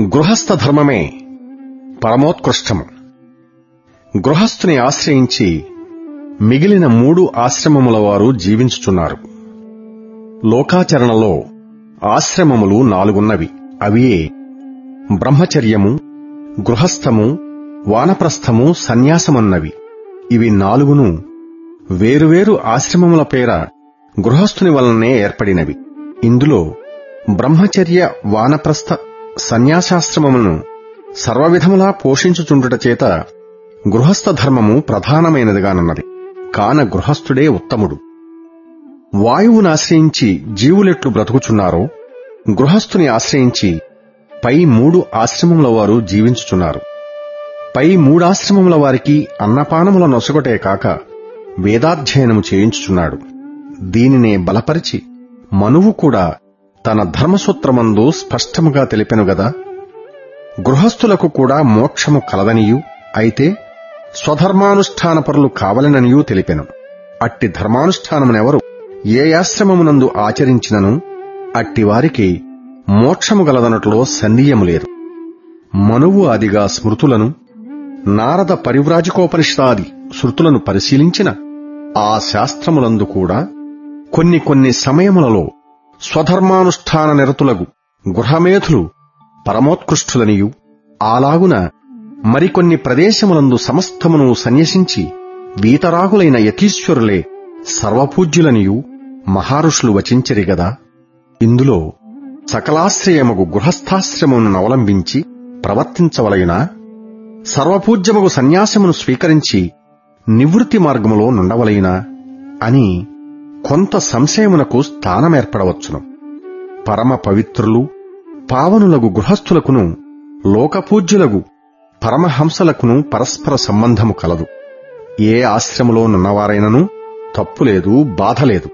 గృహస్థ ధర్మమే పరమోత్కృష్టము. గృహస్థుని ఆశ్రయించి మిగిలిన మూడు ఆశ్రమముల వారు జీవించుచున్నారు. లోకాచరణలో ఆశ్రమములు నాలుగున్నవి. అవియే బ్రహ్మచర్యము గృహస్థము వానప్రస్థము సన్యాసమన్నవి. ఇవి నాలుగును వేరువేరు ఆశ్రమముల పేర గృహస్థుని వలనే ఏర్పడినవి. ఇందులో బ్రహ్మచర్య వానప్రస్థ సన్యాసాశ్రమమును సర్వవిధములా పోషించుచుండుట చేత గృహస్థ ధర్మము ప్రధానమైనదిగానున్నది. కాన గృహస్థుడే ఉత్తముడు. వాయువును ఆశ్రయించి జీవులెట్లు బ్రతుకుచున్నారో గృహస్థుని ఆశ్రయించి పై మూడు ఆశ్రమముల వారు జీవించుచున్నారు. పై మూడాశ్రమముల వారికి అన్నపానముల నొసగొటే కాక వేదాధ్యయనము చేయించుచున్నాడు. దీనినే బలపరిచి మనువు కూడా తన ధర్మసూత్రమందు స్పష్టముగా తెలిపెను గదా. గృహస్థులకు కూడా మోక్షము కలదనియు అయితే స్వధర్మానుష్ఠానపరులు కావలననియూ తెలిపెను. అట్టి ధర్మానుష్ఠానమునెవరు ఏ ఆశ్రమమునందు ఆచరించినను అట్టివారికి మోక్షము గలదనట్లో సందేహము లేదు. మనువు ఆదిగా స్మృతులను నారద పరివ్రాజకోపనిషదాది శృతులను పరిశీలించిన ఆ శాస్త్రములందు కూడా కొన్ని కొన్ని సమయములలో స్వధర్మానుష్ఠాన నిరతులగు గృహమేధులు పరమోత్కృష్టులనియు. అలాగున మరికొన్ని ప్రదేశములందు సమస్తమును సన్యసించి వీతరాగులైన యతీశ్వరులే సర్వపూజ్యులనియు మహారుషులు వచించరిగదా ఇందులో సకలాశ్రయముగు గృహస్థాశ్రమమును అవలంబించి ప్రవర్తించవలయునా? సర్వపూజ్యముగు సన్యాసమును స్వీకరించి నివృత్తి మార్గములో నుండవలయునా? అని కొంత సంశయమునకు స్థానమేర్పడవచ్చును. పరమ పవిత్రులు పావనులగు గృహస్థులకును లోకపూజ్యులగు పరమహంసలకును పరస్పర సంబంధము కలదు. ఏ ఆశ్రమంలో నున్నవారైనను తప్పులేదు బాధలేదు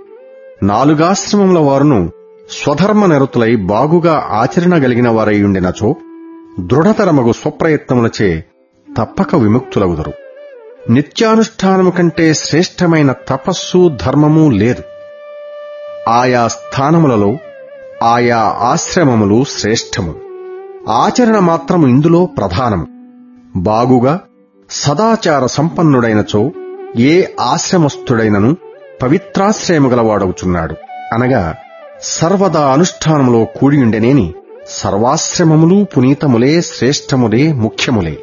నాలుగాశ్రమముల వారును స్వధర్మ నిరతులై బాగుగా ఆచరణగలిగిన వారైయుండినచో దృఢతరమగు స్వప్రయత్నములచే తప్పక విముక్తులగుదరు. నిత్యానుష్ఠానము కంటే శ్రేష్టమైన తపస్సు ధర్మము లేదు. ఆయా స్థానములలో ఆయా ఆశ్రమములు శ్రేష్టము. ఆచరణ మాత్రము ఇందులో ప్రధానము. బాగుగా సదాచార సంపన్నుడైనచో ఏ ఆశ్రమస్థుడైనను పవిత్రాశ్రయము గలవాడవుచున్నాడు. అనగా సర్వదా అనుష్ఠానములో కూడియుండెనేని సర్వాశ్రమములు పునీతములే శ్రేష్టములే ముఖ్యములే.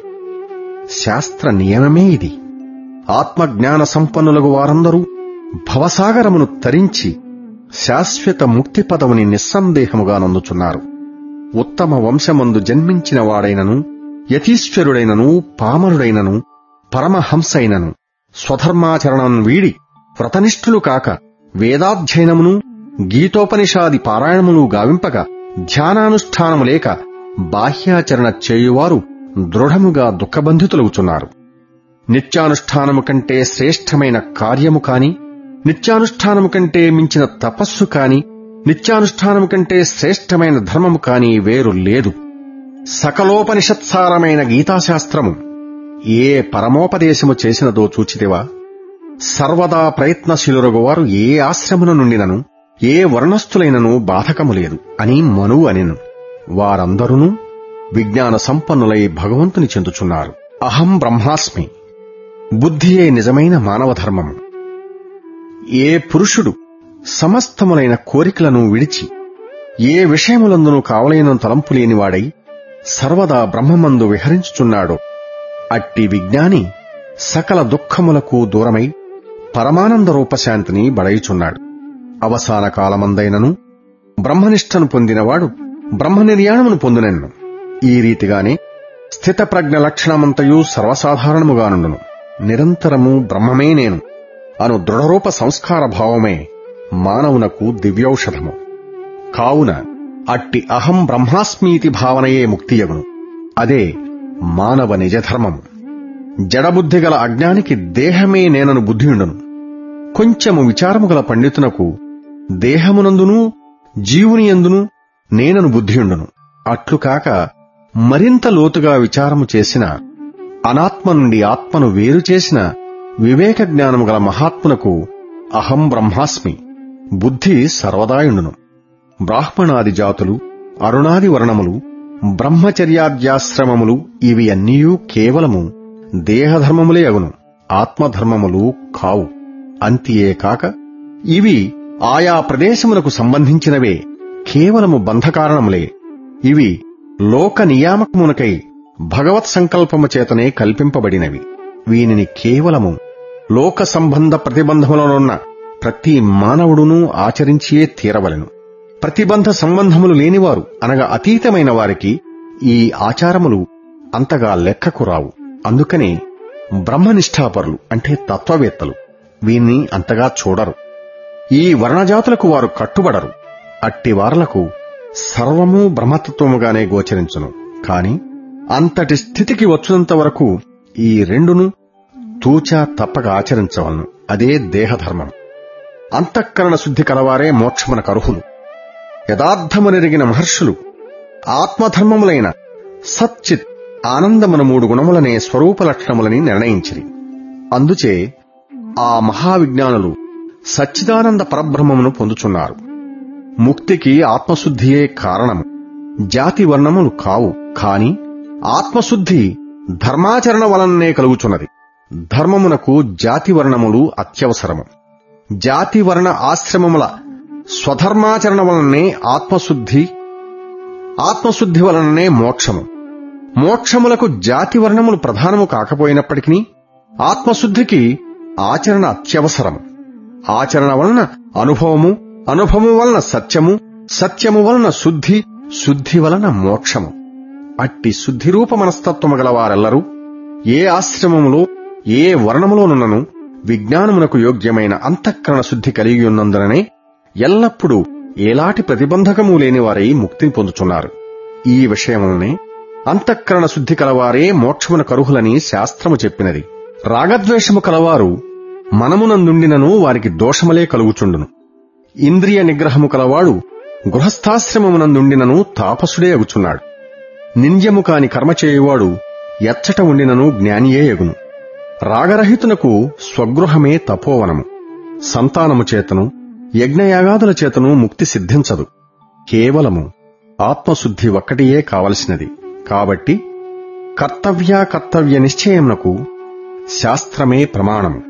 శాస్త్ర నియమమే ఇది. ఆత్మజ్ఞాన సంపన్నులకు వారందరూ భవసాగరమును తరించి శాశ్వత ముక్తి పదవుని నిస్సందేహముగా నందుచున్నారు. ఉత్తమ వంశమందు జన్మించిన వాడైనను యతీశ్వరుడైనను పామరుడైనను పరమహంసైనను స్వధర్మాచరణం వీడి వ్రతనిష్ఠులు కాక వేదాధ్యయనమును గీతోపనిషాది పారాయణములు గావింపగా ధ్యానానుష్ఠానము లేక బాహ్యాచరణ చేయువారు దృఢముగా దుఃఖబంధితులవుచున్నారు నిత్యానుష్ఠానము కంటే శ్రేష్టమైన కార్యము కాని నిత్యానుష్ఠానము కంటే మించిన తపస్సు కాని నిత్యానుష్ఠానము కంటే శ్రేష్టమైన ధర్మము కాని వేరు లేదు. సకలోపనిషత్సారమైన గీతాశాస్త్రము ఏ పరమోపదేశము చేసినదో చూచితివా? సర్వదా ప్రయత్నశీలురగువారు ఏ ఆశ్రమున నుండినను ఏ వర్ణస్థులైనను బాధకము లేదు అని మనువు అనెను. వారందరూ విజ్ఞాన సంపన్నులై భగవంతుని చెందుచున్నారు. అహం బ్రహ్మాస్మి. బుద్ధియే నిజమైన మానవ ధర్మము ఏ పురుషుడు సమస్తములైన కోరికలను విడిచి ఏ విషయములందునూ కావలైన తలంపు లేనివాడై సర్వదా బ్రహ్మమందు విహరించుచున్నాడో అట్టి విజ్ఞాని సకల దుఃఖములకు దూరమై పరమానంద రూపశాంతిని బడయుచున్నాడు. అవసాన కాలమందైనను బ్రహ్మనిష్టను పొందినవాడు బ్రహ్మనిర్యాణమును పొందునెన్ను. ఈ రీతిగానే స్థితప్రజ్ఞ లక్షణమంతయు సర్వసాధారణముగానుండును. నిరంతరము బ్రహ్మమే నేను అను దృఢరూప సంస్కార భావమే మానవునకు దివ్యౌషధము. కావున అట్టి అహం బ్రహ్మాస్మీతి భావనయే ముక్తియగును. అదే మానవ నిజధర్మము. జడబుద్ధి గల అజ్ఞానికి దేహమే నేనను బుద్ధియుండును. కొంచెము విచారము గల పండితునకు దేహమునందును జీవునియందునూ నేనను బుద్ధియుండును. అట్లు కాక మరింత లోతుగా విచారము చేసిన అనాత్మ నుండి ఆత్మను వేరు చేసిన వివేక జ్ఞానము గల మహాత్మునకు అహం బ్రహ్మాస్మి. బుద్ధి సర్వదాయుండును. బ్రాహ్మణాది జాతులు అరుణాది వర్ణములు బ్రహ్మచర్యాద్యాశ్రమములు ఇవి అన్నీయూ కేవలము దేహధర్మములే అగును. ఆత్మధర్మములు కావు. అంతియే కాక ఇవి ఆయా ప్రదేశములకు సంబంధించినవే. కేవలము బంధకారణములే. ఇవి లోక నియామకమునకై భగవత్ సంకల్పము చేతనే కల్పింపబడినవి. వీనిని కేవలము లోక సంబంధ ప్రతిబంధములనున్న ప్రతి మానవుడునూ ఆచరించియే తీరవలెను. ప్రతిబంధ సంబంధములు లేనివారు అనగా అతీతమైన వారికి ఈ ఆచారములు అంతగా లెక్కకు రావు. అందుకనే బ్రహ్మనిష్ఠాపరులు అంటే తత్వవేత్తలు వీన్ని అంతగా చూడరు. ఈ వర్ణజాతులకు వారు కట్టుబడరు. అట్టి వారలకు సర్వము బ్రహ్మతత్వముగానే గోచరించును. కాని అంతటి స్థితికి వచ్చినంత వరకు ఈ రెండును తూచా తప్పక ఆచరించవలను. అదే దేహధర్మం. అంతఃకరణ శుద్ధి కలవారే మోక్షమునకు అర్హులు. యథార్థమునెరిగిన మహర్షులు ఆత్మధర్మములైన సచ్చిత్ ఆనందమున మూడు గుణములనే స్వరూప లక్షణములని నిర్ణయించిరి. అందుచే ఆ మహావిజ్ఞానులు సచ్చిదానంద పరబ్రహ్మమును పొందుచున్నారు. ముక్తికి ఆత్మశుద్ధియే కారణము. జాతి వర్ణములు కావు కాని ఆత్మశుద్ధి ధర్మాచరణ వలననే కలుగుచున్నది. ధర్మమునకు జాతి వర్ణములు అత్యవసరము. జాతి వర్ణ ఆశ్రమముల స్వధర్మాచరణ వలననే ఆత్మశుద్ధి ఆత్మశుద్ధి వలననే మోక్షము. మోక్షములకు జాతి వర్ణములు ప్రధానము కాకపోయినప్పటికీ ఆత్మశుద్ధికి ఆచరణ అత్యవసరము. ఆచరణ వలన అనుభవము అనుభవము వలన సత్యము సత్యము వలన శుద్ధి శుద్ధి వలన మోక్షము. అట్టి శుద్ధిరూప మనస్తత్వము గల వారెల్లరూ ఏ ఆశ్రమములో ఏ వర్ణములోనున్నను విజ్ఞానమునకు యోగ్యమైన అంతఃకరణ శుద్ధి కలిగి ఉన్నందుననే ఎల్లప్పుడూ ఏలాటి ప్రతిబంధకము లేనివారై ముక్తిని పొందుచున్నారు. ఈ విషయములనే అంతఃకరణ శుద్ధి కలవారే మోక్షమున కరుహులని శాస్త్రము చెప్పినది. రాగద్వేషము కలవారు మనమునందుండినను వారికి దోషములే కలుగుచుండును. ఇంద్రియ నిగ్రహము కలవాడు గృహస్థాశ్రమమునందుండినను తాపసుడే అగుచున్నాడు. నింద్యము కాని కర్మ చేయువాడు ఎచ్చట ఉండినను జ్ఞానియే ఎగును. రాగరహితునకు స్వగృహమే తపోవనము. సంతానము చేతను యజ్ఞయాగాదుల చేతను ముక్తి సిద్ధించదు. కేవలము ఆత్మశుద్ధి ఒక్కటియే కావలసినది. కాబట్టి కర్తవ్య కర్తవ్య నిశ్చయమునకు శాస్త్రమే ప్రమాణము.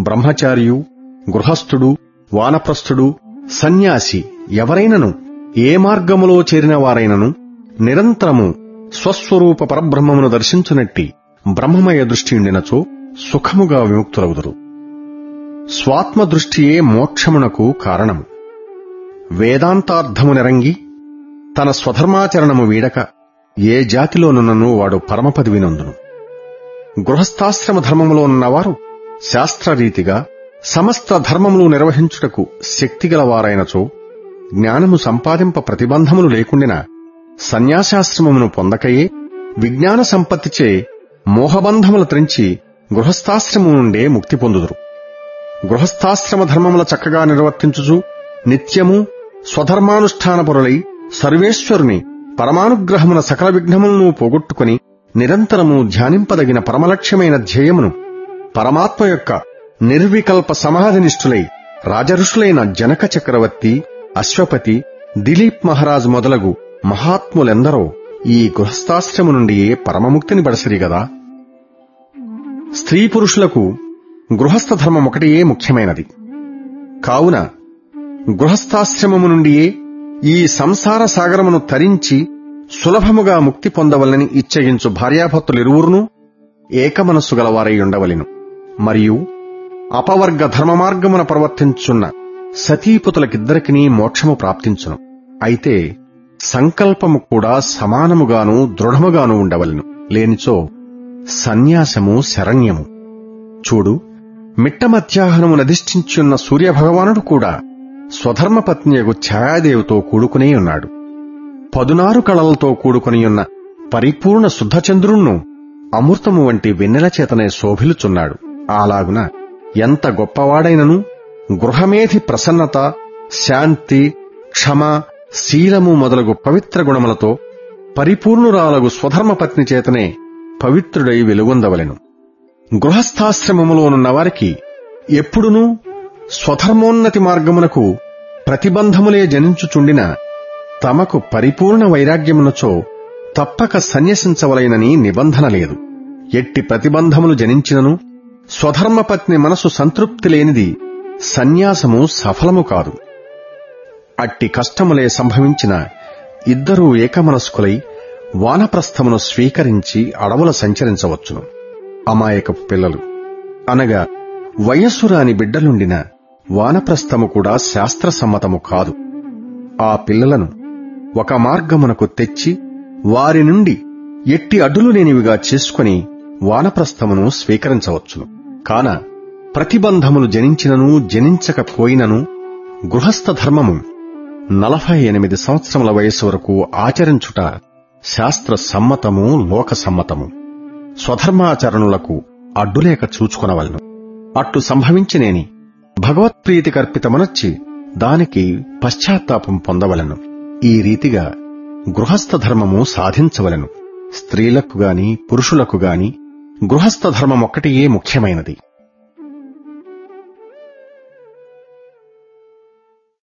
బ్రహ్మచారియు గృహస్థుడు వానప్రస్థుడు సన్యాసి ఎవరైనను ఏ మార్గములో చేరిన వారైనను నిరంతరము స్వస్వరూప పరబ్రహ్మమును దర్శించునట్టి బ్రహ్మమయ దృష్టి ఉండినచో సుఖముగా విముక్తులవుదురు స్వాత్మ దృష్టియే మోక్షమునకు కారణము. వేదాంతార్థము నిరంగి తన స్వధర్మాచరణము వీడక ఏ జాతిలోనున్నను వాడు పరమపదివినందును. గృహస్థాశ్రమ ధర్మములో ఉన్నవారు శాస్త్రరీతిగా సమస్త ధర్మములు నిర్వహించుటకు శక్తిగలవారైనచో జ్ఞానము సంపాదింప ప్రతిబంధములు లేకుండిన సన్యాసాశ్రమమును పొందకయే విజ్ఞాన సంపత్తిచే మోహబంధములు త్రించి గృహస్థాశ్రమం నుండే ముక్తి పొందుదురు. గృహస్థాశ్రమ ధర్మముల చక్కగా నిర్వర్తించుచు నిత్యము స్వధర్మానుష్ఠానపరులై సర్వేశ్వరుని పరమానుగ్రహమున సకల విఘ్నములను పోగొట్టుకుని నిరంతరము ధ్యానింపదగిన పరమలక్ష్యమైన ధ్యేయమును పరమాత్మ యొక్క నిర్వికల్ప సమాధినిష్ఠులై రాజఋషులైన జనక చక్రవర్తి అశ్వపతి దిలీప్ మహారాజ్ మొదలగు మహాత్ములెందరో ఈ గృహస్థాశ్రము నుండి పరమముక్తిని బడసిరి గదా? స్త్రీ పురుషులకు గృహస్థ ధర్మం ఒకటియే ముఖ్యమైనది. కావున గృహస్థాశ్రమము నుండియే ఈ సంసార సాగరమును తరించి సులభముగా ముక్తి పొందవలని ఇచ్చగించు భార్యాభర్తలిరువురును ఏకమనస్సు గలవారై ఉండవలెను. మరియు అపవర్గ ధర్మ మార్గమున ప్రవర్తించున్న సతీపుతులకిద్దరికినీ మోక్షము ప్రాప్తించును. అయితే సంకల్పము కూడా సమానముగాను దృఢముగాను ఉండవలెను. లేనిచో సన్యాసము శరణ్యము. చూడు మిట్ట మధ్యాహ్నము నధిష్ఠించున్న సూర్యభగవానుడు కూడా స్వధర్మపత్నియగు ఛాయాదేవితో కూడుకునే ఉన్నాడు. పదునారు కళలతో కూడుకునియున్న పరిపూర్ణ శుద్ధచంద్రుణ్ణు అమృతము వంటి వెన్నెల చేతనే శోభిలుచున్నాడు. అలాగున ఎంత గొప్పవాడైనను గృహమేధి ప్రసన్నత శాంతి క్షమ శీలము మొదలగు పవిత్ర గుణములతో పరిపూర్ణురాలగు స్వధర్మపత్ని చేతనే పవిత్రుడై వెలుగొందవలెను. గృహస్థాశ్రమములోనున్న వారికి ఎప్పుడునూ స్వధర్మోన్నతి మార్గమునకు ప్రతిబంధములే జనించుచుండిన తమకు పరిపూర్ణ వైరాగ్యమునచో తప్పక సన్యసించవలైనని నిబంధన లేదు. ఎట్టి ప్రతిబంధములు జనించినను స్వధర్మపత్ని మనసు సంతృప్తి లేనిది సన్యాసము సఫలము కాదు. అట్టి కష్టములే సంభవించిన ఇద్దరూ ఏకమనస్కులై వానప్రస్థమును స్వీకరించి అడవుల సంచరించవచ్చును. అమాయకపు పిల్లలు. అనగా వయస్సురాని బిడ్డలుండిన వానప్రస్థము కూడా శాస్త్రసమ్మతము కాదు. ఆ పిల్లలను ఒక మార్గమునకు తెచ్చి వారి నుండి ఎట్టి అడ్డులు లేనివిగా చేసుకుని వానప్రస్థమును స్వీకరించవచ్చును. కాన ప్రతిబంధములు జనించినను జనించకపోయినను గృహస్థ ధర్మము నలభై ఎనిమిది సంవత్సరముల వయస్సు వరకు ఆచరించుట శాస్త్ర సమ్మతము లోక సమ్మతము. స్వధర్మాచరణులకు అడ్డులేక చూచుకొనవలను. అట్టు సంభవించినేని భగవత్ప్రీతి కల్పితమనొచ్చి దానికి పశ్చాత్తాపం పొందవలను. ఈ రీతిగా గృహస్థ ధర్మము సాధించవలను. స్త్రీలకు గాని పురుషులకు గాని గృహస్థ ధర్మమొక్కటియే ముఖ్యమైనది.